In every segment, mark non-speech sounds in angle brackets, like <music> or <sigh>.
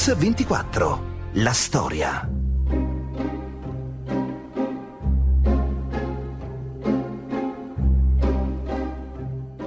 Mix 24. La storia.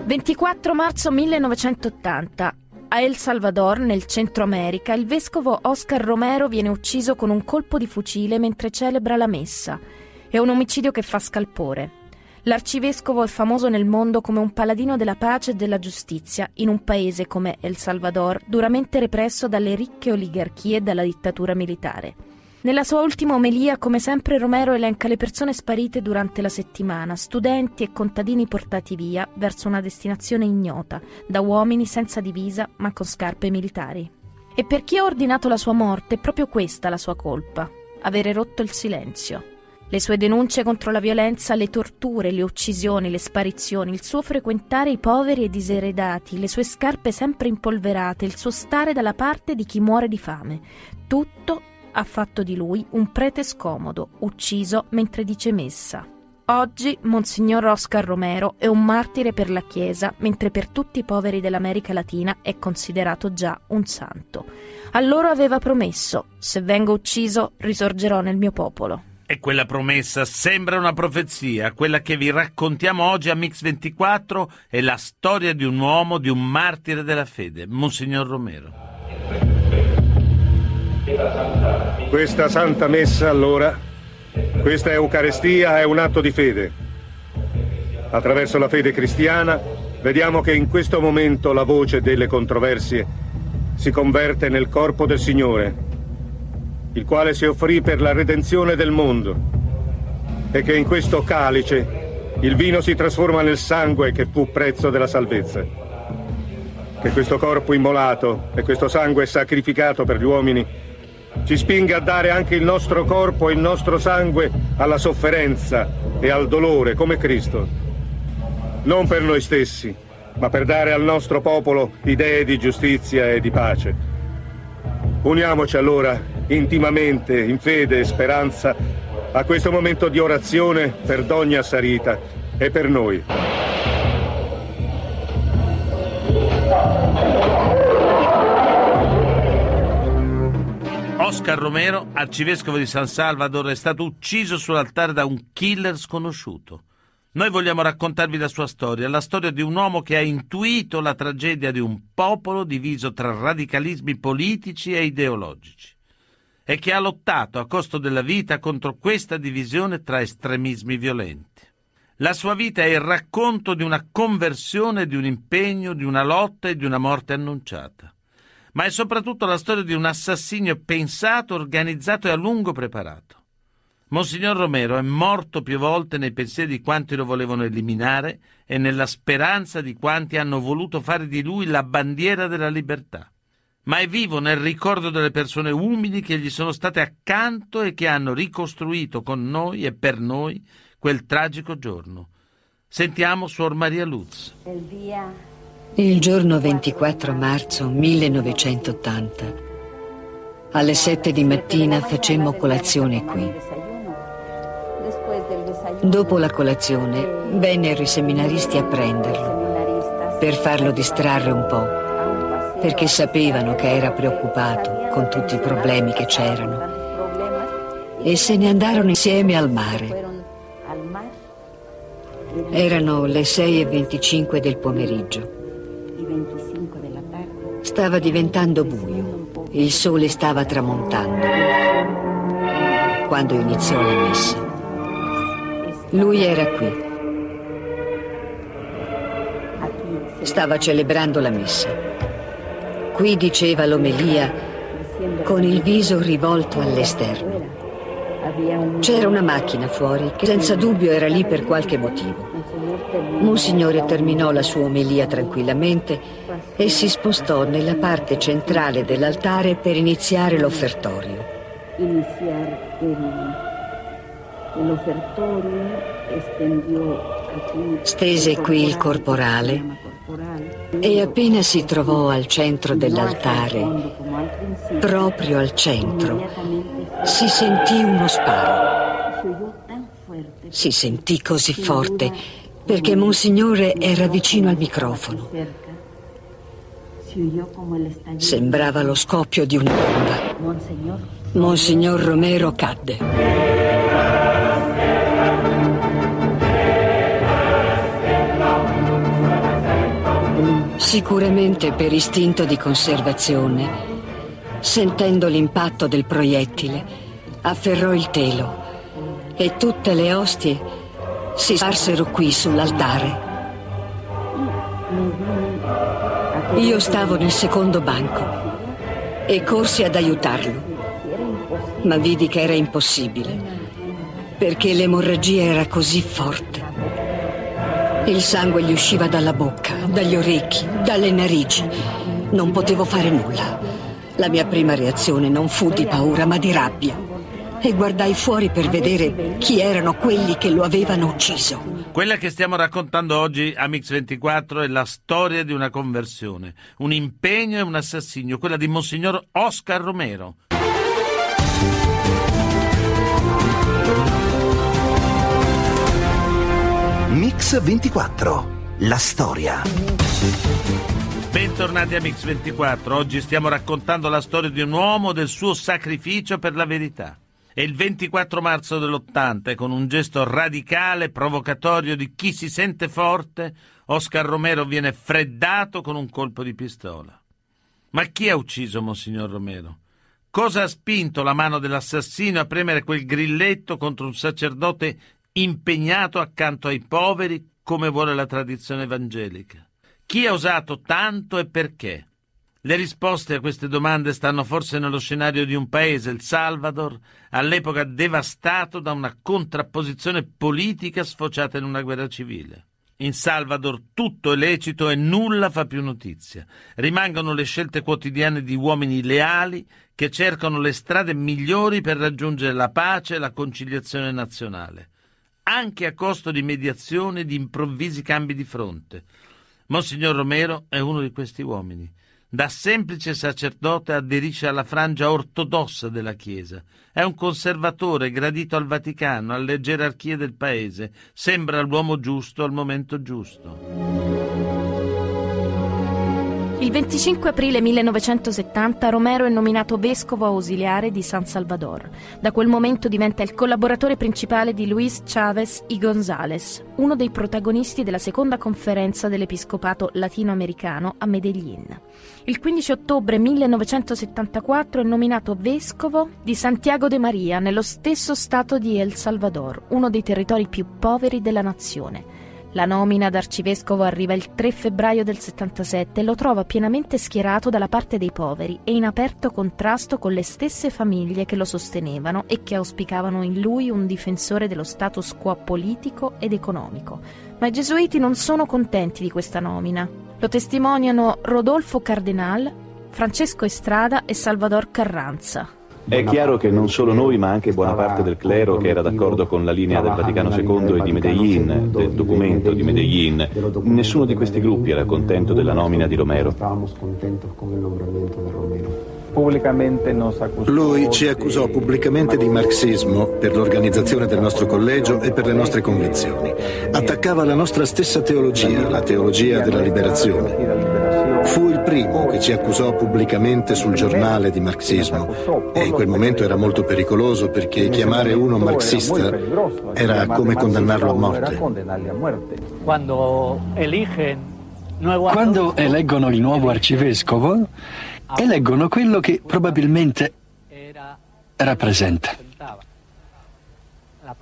«24 marzo 1980. A El Salvador, nel Centro America, il vescovo Oscar Romero viene ucciso con un colpo di fucile mentre celebra la messa. È un omicidio che fa scalpore. L'arcivescovo è famoso nel mondo come un paladino della pace e della giustizia in un paese come El Salvador, duramente represso dalle ricche oligarchie e dalla dittatura militare. Nella sua ultima omelia, come sempre, Romero elenca le persone sparite durante la settimana, studenti e contadini portati via verso una destinazione ignota, da uomini senza divisa ma con scarpe militari. E per chi ha ordinato la sua morte è proprio questa la sua colpa, avere rotto il silenzio. Le sue denunce contro la violenza, le torture, le uccisioni, le sparizioni, il suo frequentare i poveri e diseredati, le sue scarpe sempre impolverate, il suo stare dalla parte di chi muore di fame, tutto ha fatto di lui un prete scomodo, ucciso mentre dice messa. Oggi Monsignor Oscar Romero è un martire per la Chiesa, mentre per tutti i poveri dell'America Latina è considerato già un santo. A loro aveva promesso: se vengo ucciso, risorgerò nel mio popolo. E quella promessa sembra una profezia. Quella che vi raccontiamo oggi a Mix 24 è la storia di un uomo, di un martire della fede, Monsignor Romero. Questa Santa Messa, allora, questa Eucaristia è un atto di fede. Attraverso la fede cristiana vediamo che in questo momento la voce delle controversie si converte nel corpo del Signore il quale si offrì per la redenzione del mondo, e che in questo calice il vino si trasforma nel sangue che fu prezzo della salvezza. Che questo corpo immolato e questo sangue sacrificato per gli uomini ci spinga a dare anche il nostro corpo e il nostro sangue alla sofferenza e al dolore come Cristo. Non per noi stessi, ma per dare al nostro popolo idee di giustizia e di pace. Uniamoci allora intimamente, in fede e speranza, a questo momento di orazione per Dogna Sarita e per noi. Oscar Romero, arcivescovo di San Salvador, è stato ucciso sull'altare da un killer sconosciuto. Noi vogliamo raccontarvi la sua storia, la storia di un uomo che ha intuito la tragedia di un popolo diviso tra radicalismi politici e ideologici e che ha lottato a costo della vita contro questa divisione tra estremismi violenti. La sua vita è il racconto di una conversione, di un impegno, di una lotta e di una morte annunciata. Ma è soprattutto la storia di un assassinio pensato, organizzato e a lungo preparato. Monsignor Romero è morto più volte nei pensieri di quanti lo volevano eliminare e nella speranza di quanti hanno voluto fare di lui la bandiera della libertà ma è vivo nel ricordo delle persone umili che gli sono state accanto e che hanno ricostruito con noi e per noi quel tragico giorno. Sentiamo Suor Maria Luz. Il giorno 24 marzo 1980, alle 7 di mattina facemmo colazione qui. Dopo la colazione vennero i seminaristi a prenderlo per farlo distrarre un po' perché sapevano che era preoccupato con tutti i problemi che c'erano. E se ne andarono insieme al mare. Erano le 6.25 del pomeriggio. Stava diventando buio, il sole stava tramontando. Quando iniziò la messa. Lui era qui. Stava celebrando la messa. Qui diceva l'omelia con il viso rivolto all'esterno. C'era una macchina fuori che senza dubbio era lì per qualche motivo. Monsignore terminò la sua omelia tranquillamente e si spostò nella parte centrale dell'altare per iniziare l'offertorio. Stese qui il corporale e appena si trovò al centro dell'altare, proprio al centro, si sentì uno sparo. Si sentì così forte perché Monsignore era vicino al microfono. Sembrava lo scoppio di una bomba. Monsignor Romero cadde. Sicuramente per istinto di conservazione, sentendo l'impatto del proiettile, afferrò il telo e tutte le ostie si sparsero qui sull'altare. Io stavo nel secondo banco e corsi ad aiutarlo, ma vidi che era impossibile perché l'emorragia era così forte. Il sangue gli usciva dalla bocca, dagli orecchi, dalle narici. Non potevo fare nulla. La mia prima reazione non fu di paura, ma di rabbia. E guardai fuori per vedere chi erano quelli che lo avevano ucciso. Quella che stiamo raccontando oggi a Mix24 è la storia di una conversione, un impegno e un assassinio, quella di Monsignor Oscar Romero. Mix 24. La storia. Bentornati a Mix24. Oggi stiamo raccontando la storia di un uomo e del suo sacrificio per la verità. È il 24 marzo dell'80 e con un gesto radicale, provocatorio di chi si sente forte, Oscar Romero viene freddato con un colpo di pistola. Ma chi ha ucciso Monsignor Romero? Cosa ha spinto la mano dell'assassino a premere quel grilletto contro un sacerdote impegnato accanto ai poveri come vuole la tradizione evangelica? Chi ha usato tanto e perché? Le risposte a queste domande stanno forse nello scenario di un paese, il Salvador, all'epoca devastato da una contrapposizione politica sfociata in una guerra civile. In Salvador tutto è lecito e nulla fa più notizia. Rimangono le scelte quotidiane di uomini leali che cercano le strade migliori per raggiungere la pace e la conciliazione nazionale, anche a costo di mediazione e di improvvisi cambi di fronte. Monsignor Romero è uno di questi uomini. Da semplice sacerdote aderisce alla frangia ortodossa della Chiesa. È un conservatore gradito al Vaticano, alle gerarchie del paese. Sembra l'uomo giusto al momento giusto. Il 25 aprile 1970 Romero è nominato vescovo ausiliare di San Salvador. Da quel momento diventa il collaboratore principale di Luis Chávez y González, uno dei protagonisti della seconda conferenza dell'episcopato latinoamericano a Medellín. Il 15 ottobre 1974 è nominato vescovo di Santiago de Maria, nello stesso stato di El Salvador, uno dei territori più poveri della nazione. La nomina d'arcivescovo arriva il 3 febbraio del 77 e lo trova pienamente schierato dalla parte dei poveri e in aperto contrasto con le stesse famiglie che lo sostenevano e che auspicavano in lui un difensore dello status quo politico ed economico. Ma i gesuiti non sono contenti di questa nomina. Lo testimoniano Rodolfo Cardenal, Francesco Estrada e Salvador Carranza. È chiaro che non solo noi, ma anche buona parte del clero che era d'accordo con la linea del Vaticano II e di Medellín, del documento di Medellín, nessuno di questi gruppi era contento della nomina di Romero. Lui ci accusò pubblicamente di marxismo per l'organizzazione del nostro collegio e per le nostre convinzioni. Attaccava la nostra stessa teologia, la teologia della liberazione. Fu il primo che ci accusò pubblicamente sul giornale di marxismo e in quel momento era molto pericoloso perché chiamare uno marxista era come condannarlo a morte. Quando eleggono il nuovo arcivescovo, eleggono quello che probabilmente rappresenta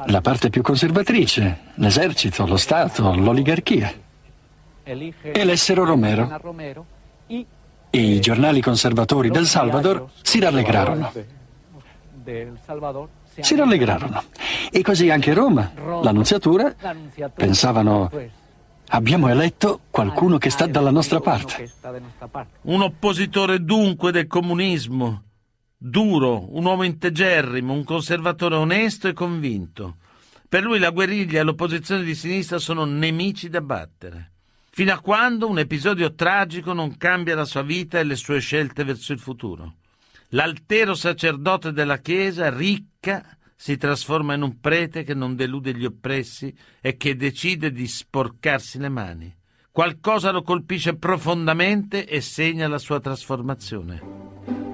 la parte più conservatrice, l'esercito, lo Stato, l'oligarchia. Elessero Romero e i giornali conservatori del Salvador si rallegrarono. Si rallegrarono. E così anche Roma, l'annunziatura, pensavano abbiamo eletto qualcuno che sta dalla nostra parte. Un oppositore dunque del comunismo, duro, un uomo integerrimo, un conservatore onesto e convinto. Per lui la guerriglia e l'opposizione di sinistra sono nemici da battere. Fino a quando un episodio tragico non cambia la sua vita e le sue scelte verso il futuro. L'altero sacerdote della Chiesa, ricca, si trasforma in un prete che non delude gli oppressi e che decide di sporcarsi le mani. Qualcosa lo colpisce profondamente e segna la sua trasformazione.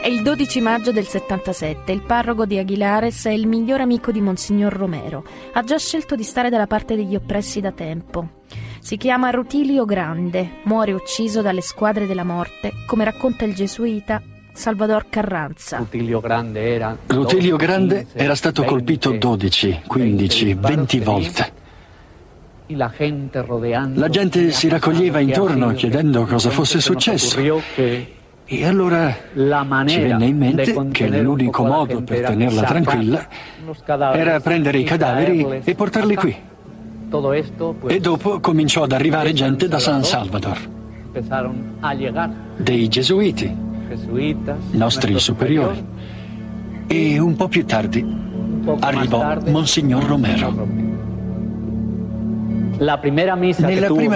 È il 12 maggio del 77. Il parroco di Aguilares è il miglior amico di Monsignor Romero. Ha già scelto di stare dalla parte degli oppressi da tempo. Si chiama Rutilio Grande, muore ucciso dalle squadre della morte, come racconta il gesuita Salvador Carranza. Rutilio Grande era, Rutilio Grande era stato colpito 12, 15, 20 volte. La gente si raccoglieva intorno chiedendo cosa fosse successo. E allora ci venne in mente che l'unico modo per tenerla tranquilla era prendere i cadaveri e portarli qui. E dopo cominciò ad arrivare gente da San Salvador, dei gesuiti, nostri superiori. E un po' più tardi arrivò Monsignor Romero. Nella prima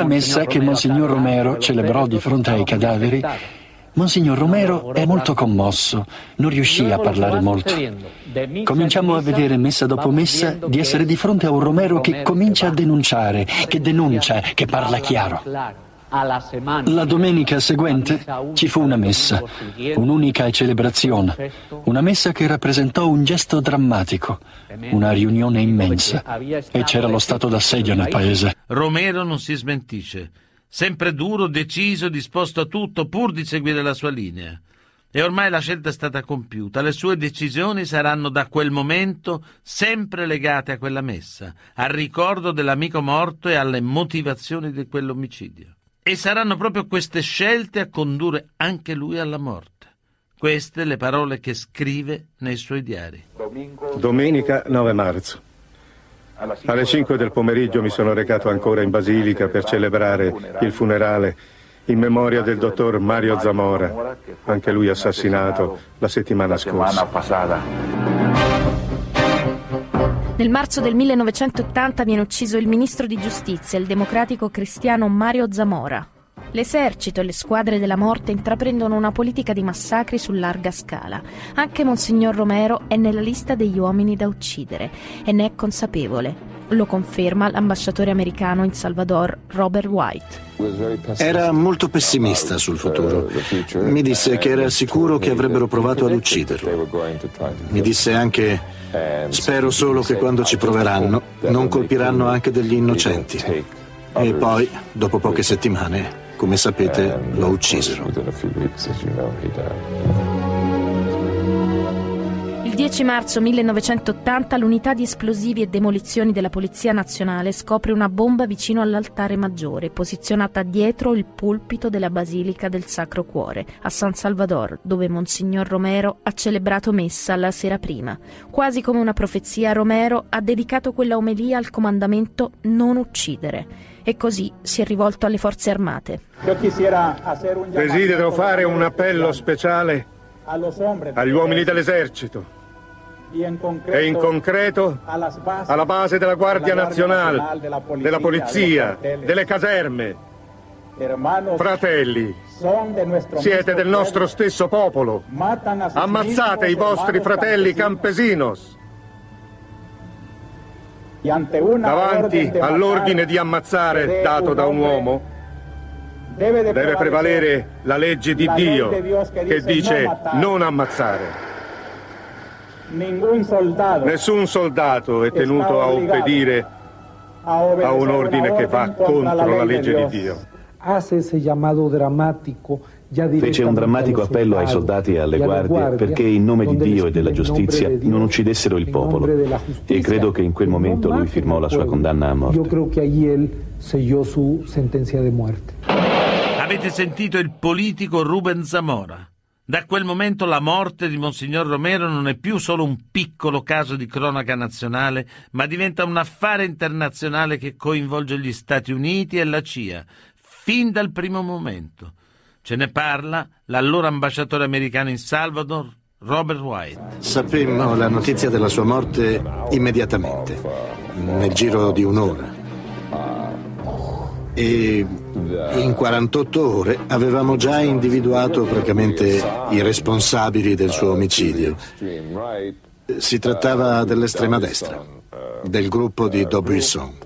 messa che Monsignor Romero celebrò di fronte ai cadaveri, Monsignor Romero è molto commosso, non riuscì a parlare molto. Cominciamo a vedere messa dopo messa di essere di fronte a un Romero che comincia a denunciare, che denuncia, che parla chiaro. La domenica seguente ci fu una messa, un'unica celebrazione, una messa che rappresentò un gesto drammatico, una riunione immensa e c'era lo stato d'assedio nel paese. Romero non si smentisce sempre duro, deciso, disposto a tutto pur di seguire la sua linea. E ormai la scelta è stata compiuta, le sue decisioni saranno da quel momento sempre legate a quella messa, al ricordo dell'amico morto e alle motivazioni di quell'omicidio. E saranno proprio queste scelte a condurre anche lui alla morte. Queste le parole che scrive nei suoi diari. Domenica 9 marzo. Alle 5 del pomeriggio mi sono recato ancora in Basilica per celebrare il funerale in memoria del dottor Mario Zamora, anche lui assassinato la settimana scorsa. Nel marzo del 1980 viene ucciso il ministro di giustizia, il democratico cristiano Mario Zamora. L'esercito e le squadre della morte intraprendono una politica di massacri su larga scala. Anche Monsignor Romero è nella lista degli uomini da uccidere e ne è consapevole. Lo conferma l'ambasciatore americano in Salvador, Robert White. Era molto pessimista sul futuro. Mi disse che era sicuro che avrebbero provato ad ucciderlo. Mi disse anche, spero solo che quando ci proveranno non colpiranno anche degli innocenti. E poi, dopo poche settimane, come sapete, lo uccisero. Il 10 marzo 1980 l'unità di esplosivi e demolizioni della Polizia Nazionale scopre una bomba vicino all'altare maggiore, posizionata dietro il pulpito della Basilica del Sacro Cuore, a San Salvador, dove Monsignor Romero ha celebrato messa la sera prima. Quasi come una profezia, Romero ha dedicato quella omelia al comandamento non uccidere e così si è rivolto alle forze armate. Desidero fare un appello speciale agli uomini dell'esercito e in concreto alla base della Guardia Nazionale, della Polizia, delle caserme. Fratelli, siete del nostro stesso popolo. Ammazzate i vostri fratelli campesinos. Davanti all'ordine di ammazzare dato da un uomo, deve prevalere la legge di Dio che dice non ammazzare. Nessun soldato è tenuto a obbedire a un ordine che va contro la legge di Dio. Hace ese llamado dramático Fece un drammatico appello ai soldati e alle guardie perché in nome di Dio e della giustizia non uccidessero il popolo e credo che in quel momento lui firmò la sua condanna a morte. Avete sentito il politico Ruben Zamora? Da quel momento la morte di Monsignor Romero non è più solo un piccolo caso di cronaca nazionale, ma diventa un affare internazionale che coinvolge gli Stati Uniti e la CIA, fin dal primo momento. Ce ne parla l'allora ambasciatore americano in Salvador, Robert White. Sapemmo la notizia della sua morte immediatamente, nel giro di un'ora. E in 48 ore avevamo già individuato praticamente i responsabili del suo omicidio. Si trattava dell'estrema destra. del gruppo di Daubuisson.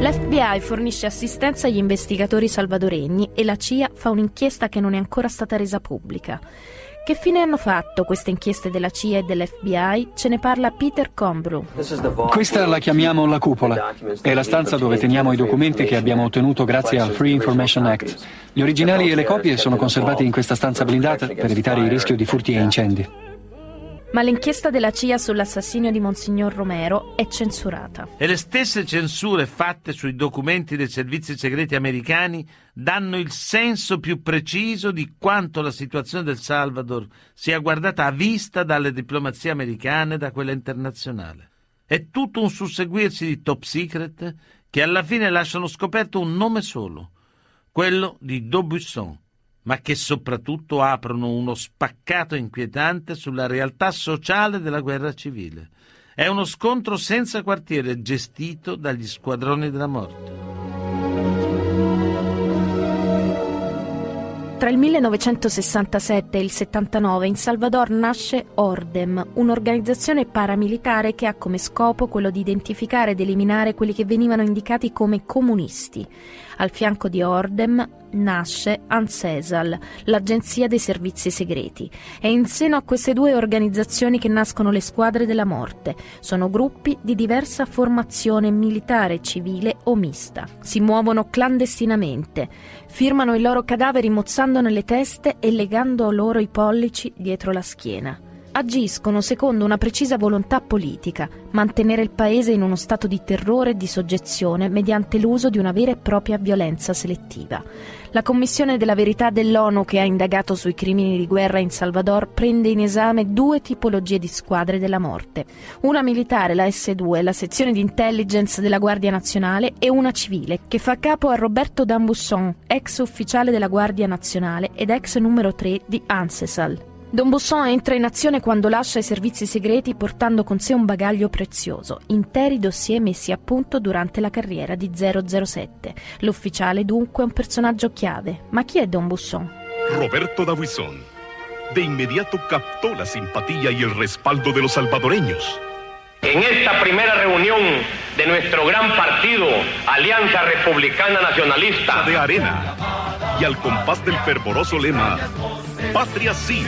L'FBI fornisce assistenza agli investigatori salvadoregni e la CIA fa un'inchiesta che non è ancora stata resa pubblica. Che fine hanno fatto queste inchieste della CIA e dell'FBI? Ce ne parla Peter Combrew. Questa la chiamiamo la cupola. È la stanza dove teniamo i documenti che abbiamo ottenuto grazie al Free Information Act. Gli originali e le copie sono conservati in questa stanza blindata per evitare il rischio di furti e incendi. Ma l'inchiesta della CIA sull'assassinio di Monsignor Romero è censurata. E le stesse censure fatte sui documenti dei servizi segreti americani danno il senso più preciso di quanto la situazione del Salvador sia guardata a vista dalle diplomazie americane e da quella internazionale. È tutto un susseguirsi di top secret che alla fine lasciano scoperto un nome solo, quello di Daubusson ma che soprattutto aprono uno spaccato inquietante sulla realtà sociale della guerra civile. È uno scontro senza quartiere gestito dagli squadroni della morte. Tra il 1967 e il 79 in Salvador nasce Ordem, un'organizzazione paramilitare che ha come scopo quello di identificare ed eliminare quelli che venivano indicati come comunisti. Al fianco di Ordem nasce ANSESAL, l'Agenzia dei Servizi Segreti. È in seno a queste due organizzazioni che nascono le squadre della morte. Sono gruppi di diversa formazione militare, civile o mista. Si muovono clandestinamente, firmano i loro cadaveri mozzando nelle teste e legando loro i pollici dietro la schiena agiscono secondo una precisa volontà politica, mantenere il paese in uno stato di terrore e di soggezione mediante l'uso di una vera e propria violenza selettiva. La Commissione della Verità dell'ONU che ha indagato sui crimini di guerra in Salvador prende in esame due tipologie di squadre della morte, una militare, la S2, la sezione di intelligence della Guardia Nazionale, e una civile, che fa capo a Roberto Dambusson, ex ufficiale della Guardia Nazionale ed ex numero 3 di ANSESAL. Don Busson entra in azione quando lascia i servizi segreti portando con sé un bagaglio prezioso, interi dossier messi a punto durante la carriera di 007. L'ufficiale dunque è un personaggio chiave. Ma chi è Don Busson? Roberto Dabuison. De inmediato captó la simpatía y el respaldo de los salvadoreños. En esta primera reunión de nuestro gran partido, Alianza Republicana Nacionalista de Arena, y al compás del fervoroso lema Patria sì,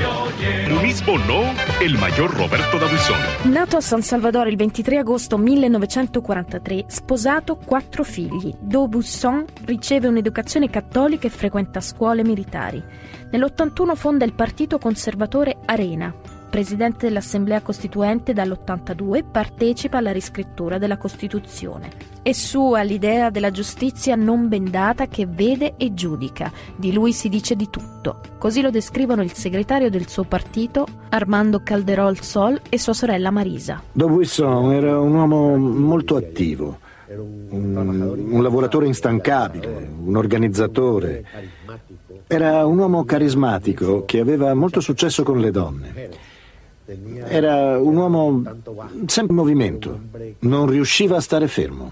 comunismo no, il maggior Roberto D'Abuisson. Nato a San Salvador il 23 agosto 1943, sposato, quattro figli. D'Aubusson riceve un'educazione cattolica e frequenta scuole militari. Nell'81 fonda il partito conservatore Arena, presidente dell'Assemblea Costituente dall'82, partecipa alla riscrittura della Costituzione. È sua l'idea della giustizia non bendata che vede e giudica. Di lui si dice di tutto. Così lo descrivono il segretario del suo partito, Armando Calderol Sol, e sua sorella Marisa. Daubuisson era un uomo molto attivo. Un, un lavoratore instancabile, un organizzatore. Era un uomo carismatico che aveva molto successo con le donne. Era un uomo sempre in movimento, non riusciva a stare fermo.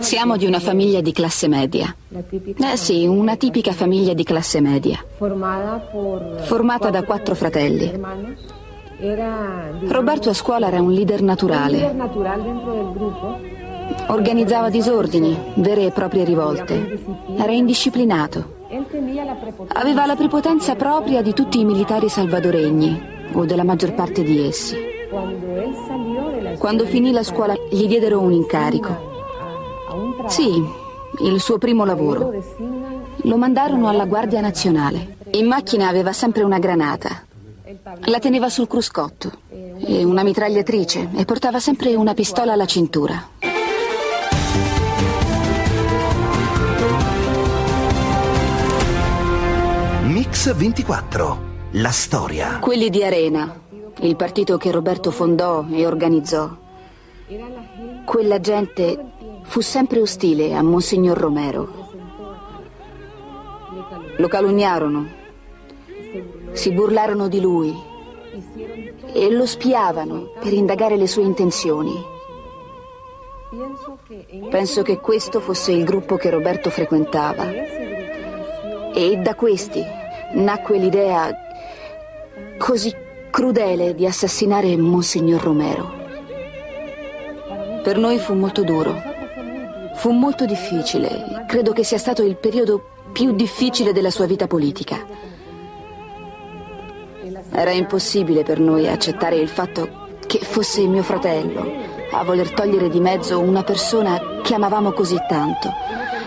Siamo di una famiglia di classe media. Eh sì, una tipica famiglia di classe media, formata da quattro fratelli. Roberto a scuola era un leader naturale. Organizzava disordini, vere e proprie rivolte. Era indisciplinato. Aveva la prepotenza propria di tutti i militari salvadoregni, o della maggior parte di essi. Quando finì la scuola gli diedero un incarico. Sì, il suo primo lavoro. Lo mandarono alla Guardia Nazionale. In macchina aveva sempre una granata. La teneva sul cruscotto e una mitragliatrice e portava sempre una pistola alla cintura. Mix 24. La storia. Quelli di Arena, il partito che Roberto fondò e organizzò. Quella gente fu sempre ostile a Monsignor Romero. Lo calunniarono, si burlarono di lui e lo spiavano per indagare le sue intenzioni. Penso che questo fosse il gruppo che Roberto frequentava. E da questi nacque l'idea così crudele di assassinare Monsignor Romero. Per noi fu molto duro, fu molto difficile. Credo che sia stato il periodo più difficile della sua vita politica. Era impossibile per noi accettare il fatto che fosse mio fratello a voler togliere di mezzo una persona che amavamo così tanto,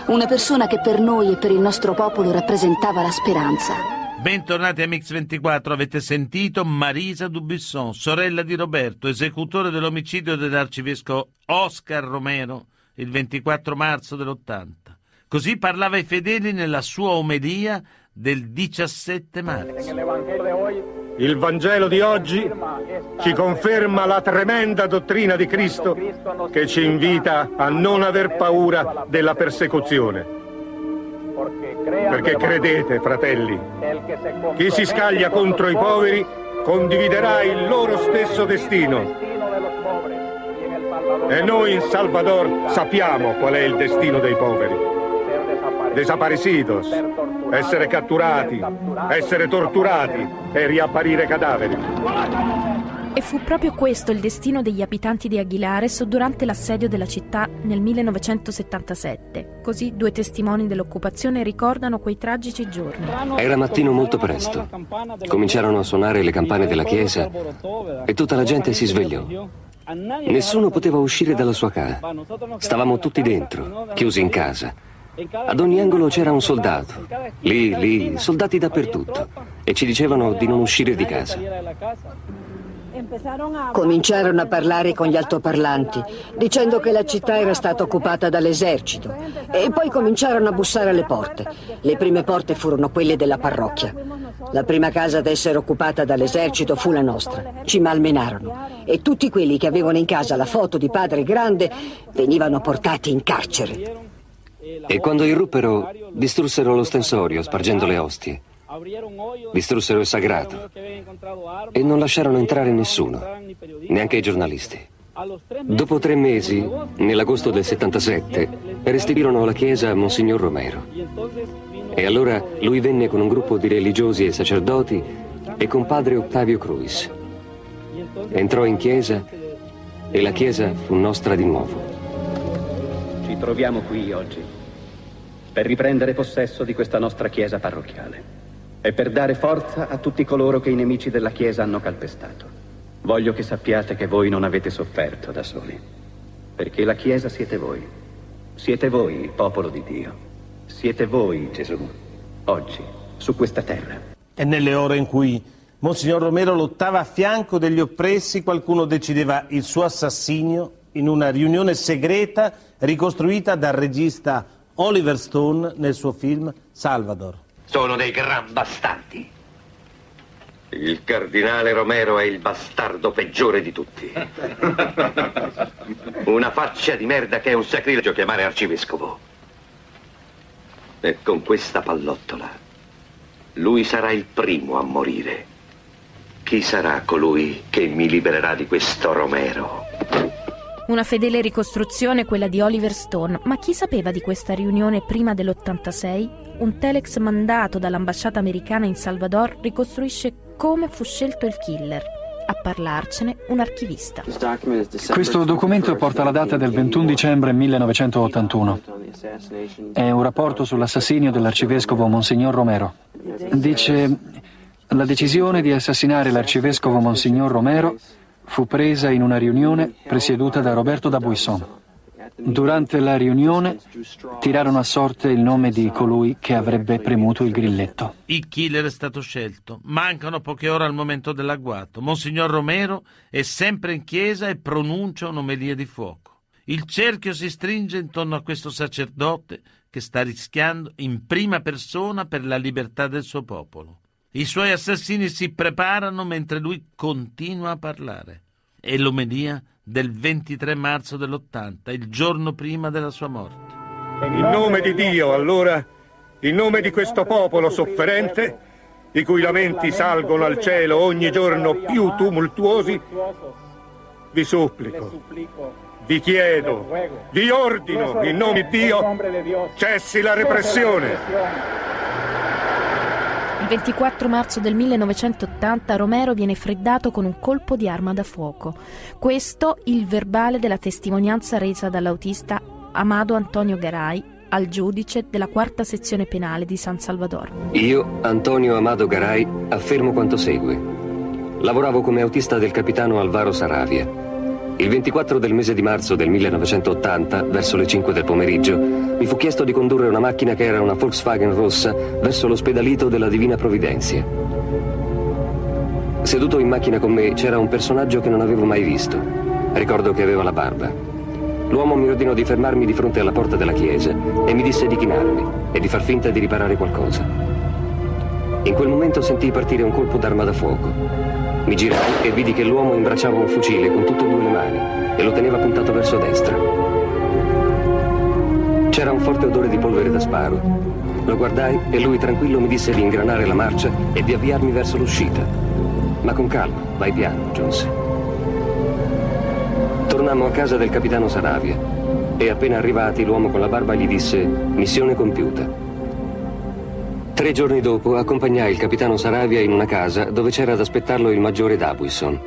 una persona che per noi e per il nostro popolo rappresentava la speranza. Bentornati a Mix24, avete sentito Marisa Dubisson, sorella di Roberto, esecutore dell'omicidio dell'arcivescovo Oscar Romero il 24 marzo dell'80. Così parlava ai fedeli nella sua omelia del 17 marzo. Il Vangelo di oggi ci conferma la tremenda dottrina di Cristo che ci invita a non aver paura della persecuzione. Perché credete, fratelli, chi si scaglia contro i poveri condividerà il loro stesso destino. E noi in Salvador sappiamo qual è il destino dei poveri. Desaparecidos, essere catturati, essere torturati e riapparire cadaveri. E fu proprio questo il destino degli abitanti di Aguilares durante l'assedio della città nel 1977. Così due testimoni dell'occupazione ricordano quei tragici giorni. Era mattino molto presto. Cominciarono a suonare le campane della chiesa e tutta la gente si svegliò. Nessuno poteva uscire dalla sua casa. Stavamo tutti dentro, chiusi in casa. Ad ogni angolo c'era un soldato. Lì, lì, soldati dappertutto. E ci dicevano di non uscire di casa. Cominciarono a parlare con gli altoparlanti, dicendo che la città era stata occupata dall'esercito. E poi cominciarono a bussare alle porte. Le prime porte furono quelle della parrocchia. La prima casa ad essere occupata dall'esercito fu la nostra. Ci malmenarono. E tutti quelli che avevano in casa la foto di padre grande venivano portati in carcere. E quando irruppero, distrussero l'ostensorio spargendo le ostie. Distrussero il sagrato e non lasciarono entrare nessuno, neanche i giornalisti. Dopo tre mesi, nell'agosto del 77, restituirono la chiesa a Monsignor Romero. E allora lui venne con un gruppo di religiosi e sacerdoti e con padre Ottavio Cruis. Entrò in chiesa e la chiesa fu nostra di nuovo. Ci troviamo qui oggi per riprendere possesso di questa nostra chiesa parrocchiale e per dare forza a tutti coloro che i nemici della Chiesa hanno calpestato. Voglio che sappiate che voi non avete sofferto da soli, perché la Chiesa siete voi. Siete voi il popolo di Dio. Siete voi Gesù, oggi, su questa terra. E nelle ore in cui Monsignor Romero lottava a fianco degli oppressi, qualcuno decideva il suo assassinio in una riunione segreta ricostruita dal regista Oliver Stone nel suo film Salvador. Sono dei gran bastardi. Il cardinale Romero è il bastardo peggiore di tutti. <laughs> Una faccia di merda che è un sacrilegio chiamare arcivescovo. E con questa pallottola lui sarà il primo a morire. Chi sarà colui che mi libererà di questo Romero? Una fedele ricostruzione quella di Oliver Stone, ma chi sapeva di questa riunione prima dell'86? Un telex mandato dall'ambasciata americana in Salvador ricostruisce come fu scelto il killer. A parlarcene un archivista. Questo documento porta la data del 21 dicembre 1981. È un rapporto sull'assassinio dell'arcivescovo Monsignor Romero. Dice la decisione di assassinare l'arcivescovo Monsignor Romero fu presa in una riunione presieduta da Roberto da Buisson. Durante la riunione tirarono a sorte il nome di colui che avrebbe premuto il grilletto. Il killer è stato scelto. Mancano poche ore al momento dell'agguato. Monsignor Romero è sempre in chiesa e pronuncia un'omelia di fuoco. Il cerchio si stringe intorno a questo sacerdote che sta rischiando in prima persona per la libertà del suo popolo. I suoi assassini si preparano mentre lui continua a parlare. È l'omelia del 23 marzo dell'80, il giorno prima della sua morte. In nome di Dio, allora, in nome di questo popolo sofferente, i cui lamenti salgono al cielo ogni giorno più tumultuosi, vi supplico, vi chiedo, vi ordino, in nome di Dio, cessi la repressione. 24 marzo del 1980 Romero viene freddato con un colpo di arma da fuoco. Questo il verbale della testimonianza resa dall'autista Amado Antonio Garay al giudice della quarta sezione penale di San Salvador. Io, Antonio Amado Garay, affermo quanto segue. Lavoravo come autista del capitano Alvaro Saravia. Il 24 del mese di marzo del 1980, verso le 5 del pomeriggio, mi fu chiesto di condurre una macchina che era una Volkswagen rossa verso l'ospedalito della Divina Provvidenza. Seduto in macchina con me c'era un personaggio che non avevo mai visto. Ricordo che aveva la barba. L'uomo mi ordinò di fermarmi di fronte alla porta della chiesa e mi disse di chinarmi e di far finta di riparare qualcosa. In quel momento sentii partire un colpo d'arma da fuoco. Mi girai e vidi che l'uomo imbracciava un fucile con tutte e due le mani e lo teneva puntato verso destra. C'era un forte odore di polvere da sparo. Lo guardai e lui tranquillo mi disse di ingranare la marcia e di avviarmi verso l'uscita. Ma con calma, vai piano, aggiunse. Tornammo a casa del capitano Saravia e appena arrivati l'uomo con la barba gli disse missione compiuta. Tre giorni dopo accompagnai il capitano Saravia in una casa dove c'era ad aspettarlo il maggiore Dabuisson.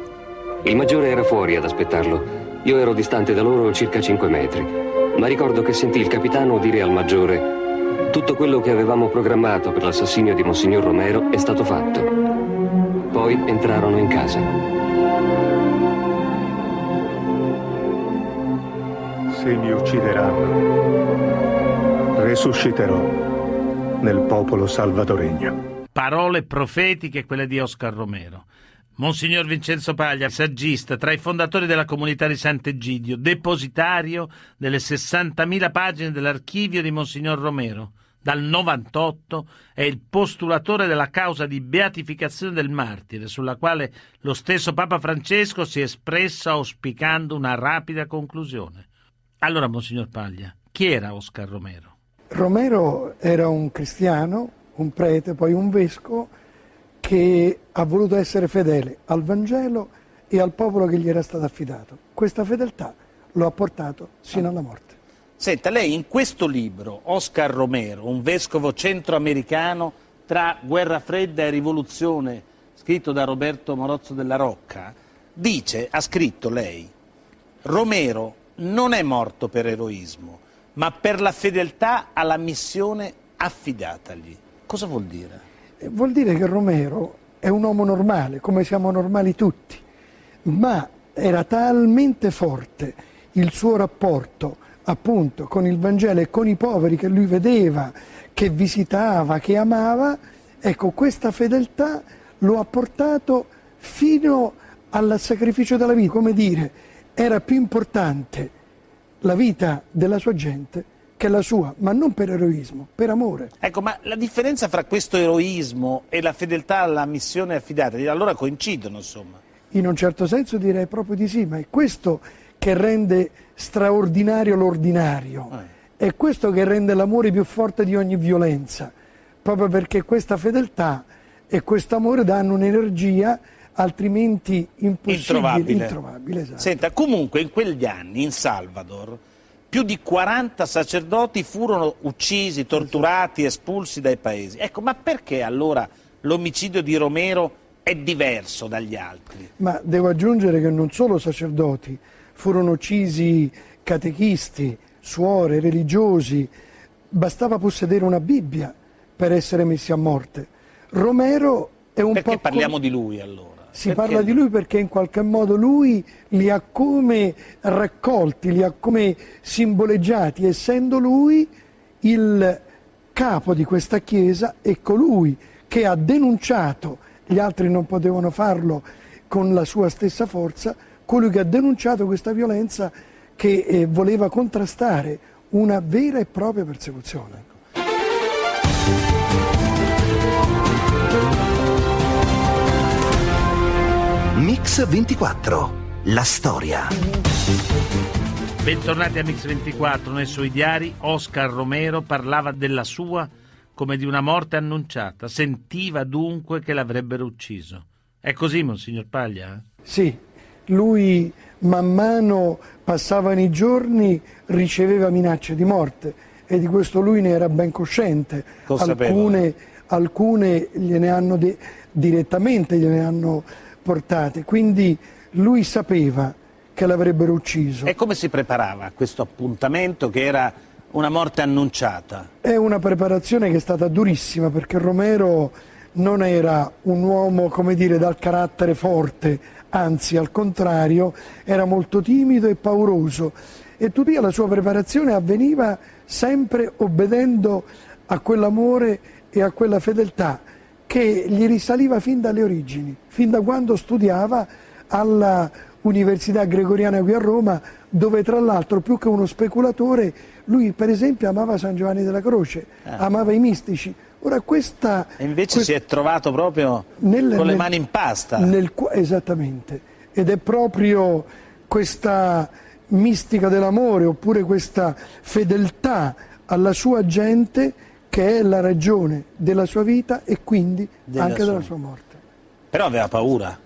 Il maggiore era fuori ad aspettarlo. Io ero distante da loro circa 5 metri, ma ricordo che sentì il capitano dire al maggiore tutto quello che avevamo programmato per l'assassinio di Monsignor Romero è stato fatto. Poi entrarono in casa. Se mi uccideranno, resusciterò nel popolo salvadoregno. Parole profetiche quelle di Oscar Romero. Monsignor Vincenzo Paglia, saggista, tra i fondatori della comunità di Sant'Egidio, depositario delle 60.000 pagine dell'archivio di Monsignor Romero. Dal 98 è il postulatore della causa di beatificazione del martire, sulla quale lo stesso Papa Francesco si è espresso auspicando una rapida conclusione. Allora, Monsignor Paglia, chi era Oscar Romero? Romero era un cristiano, un prete, poi un vescovo che ha voluto essere fedele al Vangelo e al popolo che gli era stato affidato. Questa fedeltà lo ha portato sino alla morte. Senta, lei in questo libro, Oscar Romero, un vescovo centroamericano tra guerra fredda e rivoluzione, scritto da Roberto Morozzo della Rocca, dice, ha scritto lei, Romero non è morto per eroismo, ma per la fedeltà alla missione affidatagli. Cosa vuol dire? Eh, vuol dire che Romero è un uomo normale, come siamo normali tutti, ma era talmente forte il suo rapporto appunto con il Vangelo e con i poveri che lui vedeva, che visitava, che amava, ecco questa fedeltà lo ha portato fino al sacrificio della vita, come dire, era più importante la vita della sua gente che la sua, ma non per eroismo, per amore. Ecco, ma la differenza fra questo eroismo e la fedeltà alla missione affidata, allora coincidono, insomma? In un certo senso direi proprio di sì, ma è questo che rende straordinario l'ordinario, eh. è questo che rende l'amore più forte di ogni violenza, proprio perché questa fedeltà e questo amore danno un'energia altrimenti impossibile, introvabile. introvabile esatto. Senta, comunque in quegli anni in Salvador più di 40 sacerdoti furono uccisi, torturati, espulsi dai paesi. Ecco, ma perché allora l'omicidio di Romero è diverso dagli altri? Ma devo aggiungere che non solo sacerdoti, furono uccisi catechisti, suore, religiosi, bastava possedere una Bibbia per essere messi a morte. Romero è un perché po'... Perché parliamo di lui allora? Si perché? parla di lui perché in qualche modo lui li ha come raccolti, li ha come simboleggiati, essendo lui il capo di questa Chiesa e colui che ha denunciato, gli altri non potevano farlo con la sua stessa forza, colui che ha denunciato questa violenza che eh, voleva contrastare una vera e propria persecuzione. Mix 24, la storia. Bentornati a Mix 24, nei suoi diari Oscar Romero parlava della sua come di una morte annunciata, sentiva dunque che l'avrebbero ucciso. È così, Monsignor Paglia? Sì, lui man mano passavano i giorni, riceveva minacce di morte e di questo lui ne era ben cosciente. Alcune, alcune gliene hanno de- direttamente gliene hanno portate, quindi lui sapeva che l'avrebbero ucciso. E come si preparava a questo appuntamento che era una morte annunciata? È una preparazione che è stata durissima perché Romero non era un uomo, come dire, dal carattere forte, anzi al contrario, era molto timido e pauroso e tuttavia la sua preparazione avveniva sempre obbedendo a quell'amore e a quella fedeltà che gli risaliva fin dalle origini, fin da quando studiava alla Università Gregoriana qui a Roma, dove tra l'altro più che uno speculatore, lui per esempio amava San Giovanni della Croce, Ah. amava i mistici. Ora questa... E invece quest- si è trovato proprio nel- con le nel- mani in pasta. nel esattamente. Ed è proprio questa mistica dell'amore oppure questa fedeltà alla sua gente che è la ragione della sua vita e quindi Della anche sua- della sua morte. Però aveva paura.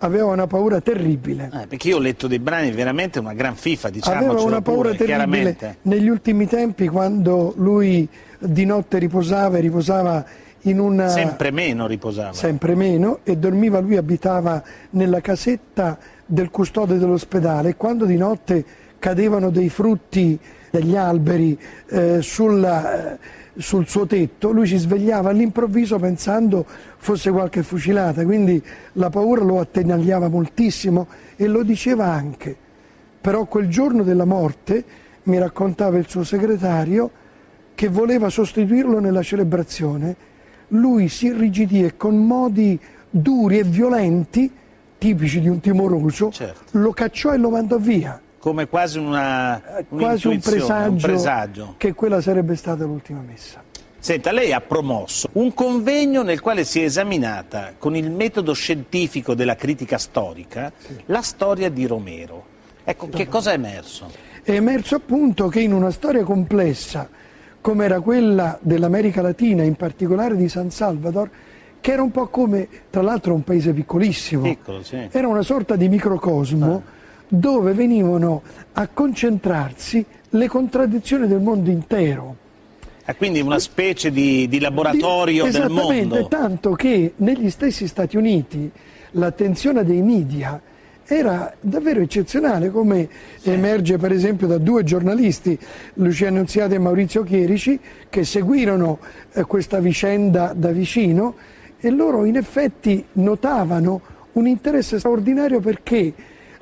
Aveva una paura terribile. Eh, perché io ho letto dei brani veramente una gran fifa, diciamo. Aveva una paura terribile chiaramente. negli ultimi tempi quando lui di notte riposava e riposava in una... Sempre meno riposava. sempre meno e dormiva, lui abitava nella casetta del custode dell'ospedale e quando di notte cadevano dei frutti degli alberi eh, sulla- eh, sul suo tetto, lui si svegliava all'improvviso pensando fosse qualche fucilata, quindi la paura lo attanagliava moltissimo e lo diceva anche. Però quel giorno della morte, mi raccontava il suo segretario, che voleva sostituirlo nella celebrazione, lui si irrigidì e con modi duri e violenti, tipici di un timoroso, Certo. lo cacciò e lo mandò via. Come quasi una Quasi un presagio, un presagio. che quella sarebbe stata l'ultima messa. Senta, lei ha promosso un convegno nel quale si è esaminata con il metodo scientifico della critica storica la storia di Romero. Ecco, che cosa è emerso? È emerso appunto che in una storia complessa, come era quella dell'America Latina, in particolare di San Salvador, che era un po' come, tra l'altro, un paese piccolissimo, Piccolo, sì. era una sorta di microcosmo dove venivano a concentrarsi le contraddizioni del mondo intero. Ah, quindi una specie di, di laboratorio Di- del Esattamente, mondo. tanto che negli stessi Stati Uniti l'attenzione dei media era davvero eccezionale, come emerge per esempio da due giornalisti, Lucia Annunziata e Maurizio Chierici, che seguirono eh, questa vicenda da vicino e loro in effetti notavano un interesse straordinario perché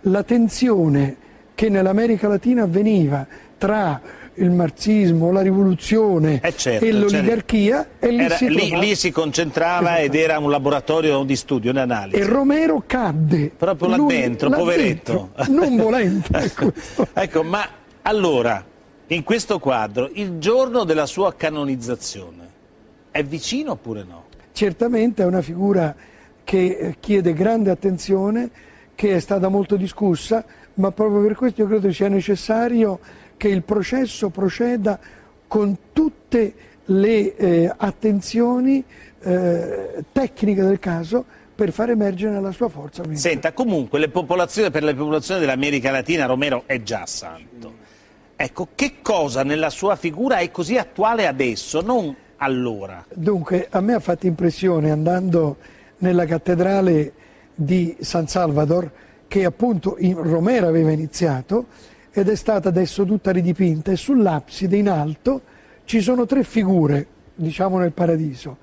la tensione che nell'America Latina avveniva tra il marxismo, la rivoluzione Eh, certo, e l'oligarchia e lì Era- si lì, lì si concentrava ed era un laboratorio di studio, di analisi. e Romero cadde Proprio là Lui- dentro, là poveretto. dentro, non volente <laughs> ecco, ecco, ma allora, in questo quadro, il giorno della sua canonizzazione è vicino oppure no? certamente è una figura che eh, chiede grande attenzione che è stata molto discussa ma proprio per questo io credo sia necessario che il processo proceda con tutte le eh, attenzioni eh, tecniche del caso per far emergere la sua forza Senta, comunque le popolazioni, per le popolazioni dell'America Latina Romero è già santo. Ecco, che cosa nella sua figura è così attuale adesso, non allora? Dunque, a me ha fatto impressione andando nella cattedrale di San Salvador, che appunto in Romero aveva iniziato ed è stata adesso tutta ridipinta. E sull'abside in alto ci sono tre figure, diciamo nel paradiso,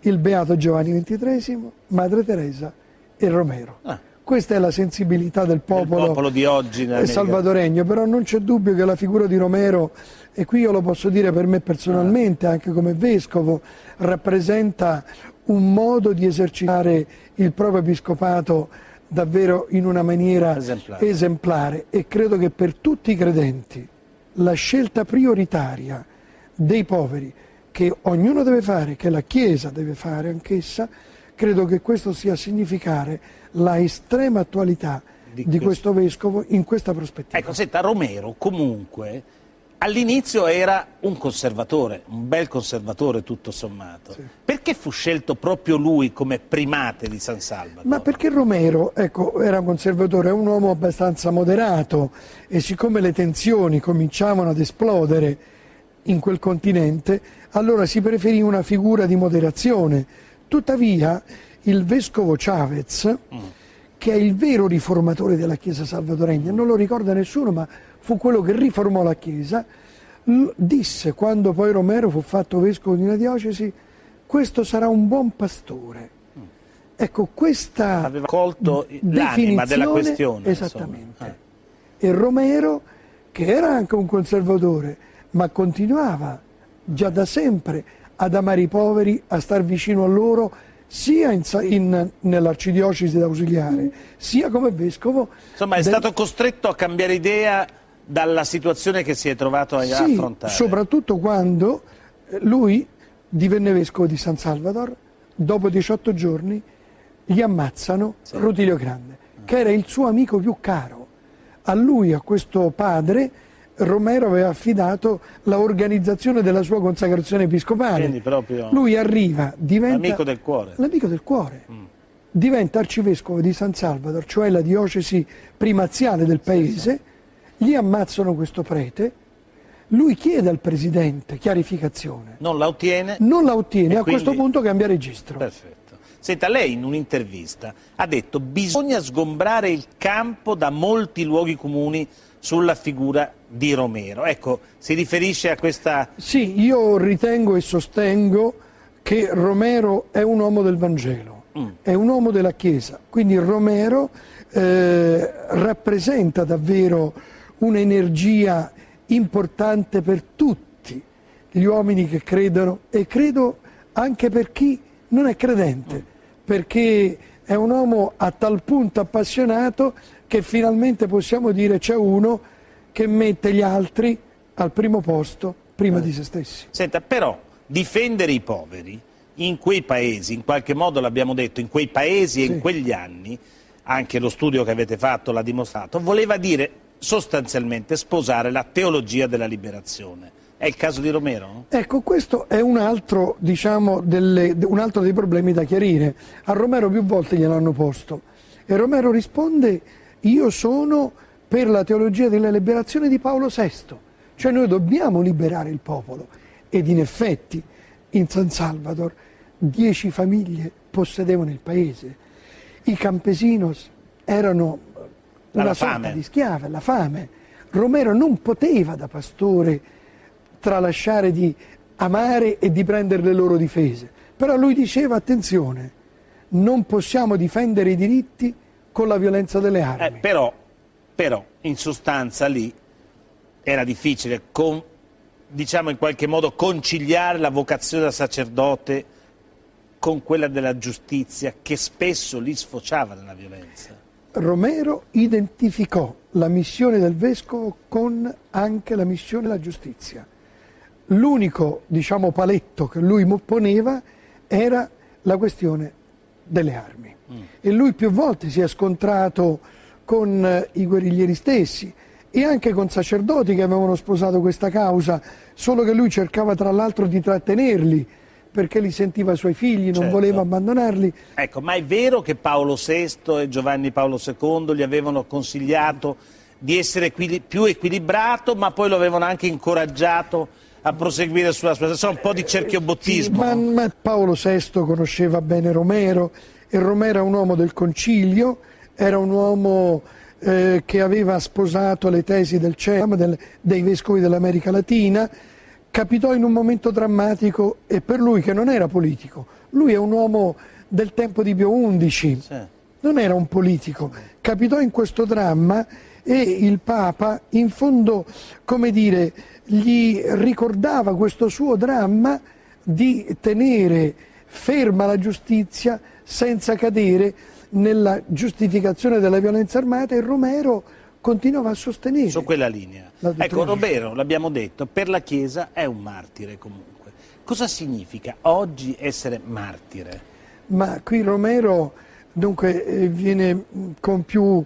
il Beato Giovanni XXIII, Madre Teresa e Romero. Questa è la sensibilità del popolo, popolo di oggi salvadoregno, però non c'è dubbio che la figura di Romero, e qui io lo posso dire per me personalmente, anche come vescovo, rappresenta un modo di esercitare il proprio episcopato davvero in una maniera Esemplare. esemplare e credo che per tutti i credenti la scelta prioritaria dei poveri che ognuno deve fare, che la Chiesa deve fare anch'essa, credo che questo sia significare la estrema attualità di, questo vescovo in questa prospettiva. Ecco, senta, Romero comunque all'inizio era un conservatore, un bel conservatore tutto sommato. Perché fu scelto proprio lui come primate di San Salvador? Ma perché Romero, ecco, era un conservatore, un uomo abbastanza moderato e siccome le tensioni cominciavano ad esplodere in quel continente, allora si preferì una figura di moderazione. Tuttavia il vescovo Chavez, che è il vero riformatore della Chiesa salvadoregna, non lo ricorda nessuno, ma fu quello che riformò la Chiesa, disse quando poi Romero fu fatto vescovo di una diocesi, questo sarà un buon pastore. Ecco, questa Aveva colto l'anima della questione. Esattamente. Eh. E Romero, che era anche un conservatore, ma continuava già da sempre ad amare i poveri, a star vicino a loro, sia in, in, nell'arcidiocesi d'ausiliare, sia come vescovo. Insomma, è del... stato costretto a cambiare idea dalla situazione che si è trovato a sì, affrontare. soprattutto quando lui divenne vescovo di San Salvador, dopo 18 giorni gli ammazzano sì. Rutilio Grande, che era il suo amico più caro. A lui, a questo padre, Romero aveva affidato l'organizzazione della sua consacrazione episcopale. Lui arriva, diventa... L'amico del cuore. L'amico del cuore. Mm. Diventa arcivescovo di San Salvador, cioè la diocesi primaziale del paese, sì, sì. gli ammazzano questo prete, lui chiede al presidente chiarificazione. Non la ottiene? Non la ottiene, a quindi... questo punto cambia registro. Perfetto. Senta, lei in un'intervista ha detto bisogna sgombrare il campo da molti luoghi comuni sulla figura di Romero. Ecco, si riferisce a questa... Sì, io ritengo e sostengo che Romero è un uomo del Vangelo, mm. è un uomo della Chiesa, quindi Romero eh, rappresenta davvero un'energia importante per tutti gli uomini che credono e credo anche per chi non è credente, perché è un uomo a tal punto appassionato che finalmente possiamo dire c'è uno che mette gli altri al primo posto prima eh. di se stessi. Senta, però difendere i poveri in quei paesi, in qualche modo l'abbiamo detto, in quei paesi sì. e in quegli anni, anche lo studio che avete fatto l'ha dimostrato, voleva dire sostanzialmente sposare la teologia della liberazione. È il caso di Romero? Ecco, questo è un altro, diciamo, delle, un altro dei problemi da chiarire. A Romero più volte gliel'hanno posto e Romero risponde io sono per la teologia della liberazione di Paolo VI, cioè noi dobbiamo liberare il popolo ed in effetti in San Salvador dieci famiglie possedevano il paese, i campesinos erano una alla sorta fame. di schiave, la fame. Romero non poteva da pastore tralasciare di amare e di prendere le loro difese. Però lui diceva attenzione, non possiamo difendere i diritti con la violenza delle armi. Eh, però, però, in sostanza lì era difficile, con, diciamo in qualche modo, conciliare la vocazione da sacerdote con quella della giustizia che spesso lì sfociava nella violenza. Romero identificò la missione del vescovo con anche la missione della giustizia l'unico diciamo, paletto che lui poneva era la questione delle armi. Mm. E lui più volte si è scontrato con eh, i guerriglieri stessi e anche con sacerdoti che avevano sposato questa causa, solo che lui cercava tra l'altro di trattenerli perché li sentiva suoi figli, non Certo. voleva abbandonarli. Ecco, ma è vero che Paolo VI e Giovanni Paolo II gli avevano consigliato di essere equili- più equilibrato, ma poi lo avevano anche incoraggiato a proseguire sulla sua strada? Un po' di cerchiobottismo. Ma, ma Paolo VI conosceva bene Romero e Romero è un uomo del concilio, era un uomo eh, che aveva sposato le tesi del CEAM, del- dei vescovi dell'America Latina, capitò in un momento drammatico e per lui che non era politico, lui è un uomo del tempo di Pio XI, non era un politico, capitò in questo dramma e il Papa in fondo, come dire, gli ricordava questo suo dramma di tenere ferma la giustizia senza cadere nella giustificazione della violenza armata e Romero continuava a sostenere. Su quella linea. Ecco, Romero, l'abbiamo detto, per la Chiesa è un martire comunque. Cosa significa oggi essere martire? Ma qui Romero dunque eh, viene mh, con più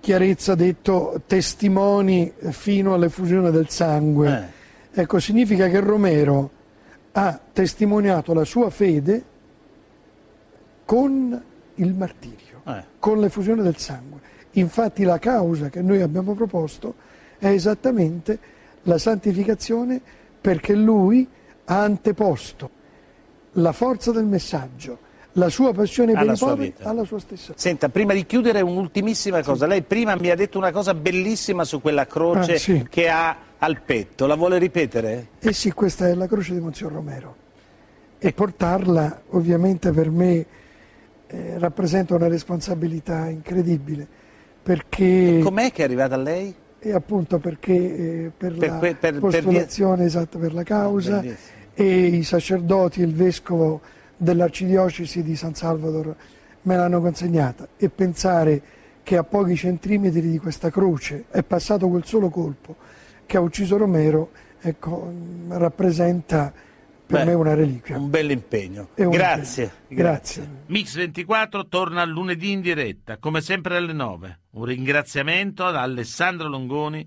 chiarezza detto testimoni fino all'effusione del sangue. Ecco, significa che Romero ha testimoniato la sua fede con il martirio, Eh. con l'effusione del sangue. Infatti la causa che noi abbiamo proposto è esattamente la santificazione perché lui ha anteposto la forza del messaggio, la sua passione per Alla i poveri vita. alla sua stessa Senta, prima di chiudere un'ultimissima cosa. Lei prima mi ha detto una cosa bellissima su quella croce Ah, sì. che ha al petto. La vuole ripetere? Eh sì, questa è la croce di Monsignor Romero e portarla ovviamente per me eh, rappresenta una responsabilità incredibile perché Com'è che è arrivata a lei? e appunto perché eh, per, Per la que- per- per postulazione esatta per la causa Bellissimo. e i sacerdoti e il vescovo dell'arcidiocesi di San Salvador me l'hanno consegnata e pensare che a pochi centimetri di questa croce è passato quel solo colpo che ha ucciso Romero ecco, rappresenta per Beh, me una reliquia. Un bell'impegno. È un Grazie. impegno. Grazie. Mix 24 torna lunedì in diretta, come sempre alle 9. Un ringraziamento ad Alessandro Longoni,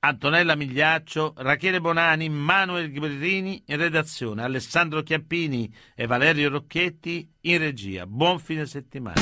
Antonella Migliaccio, Rachele Bonani, Manuel Guerrini in redazione, Alessandro Chiappini e Valerio Rocchetti in regia. Buon fine settimana.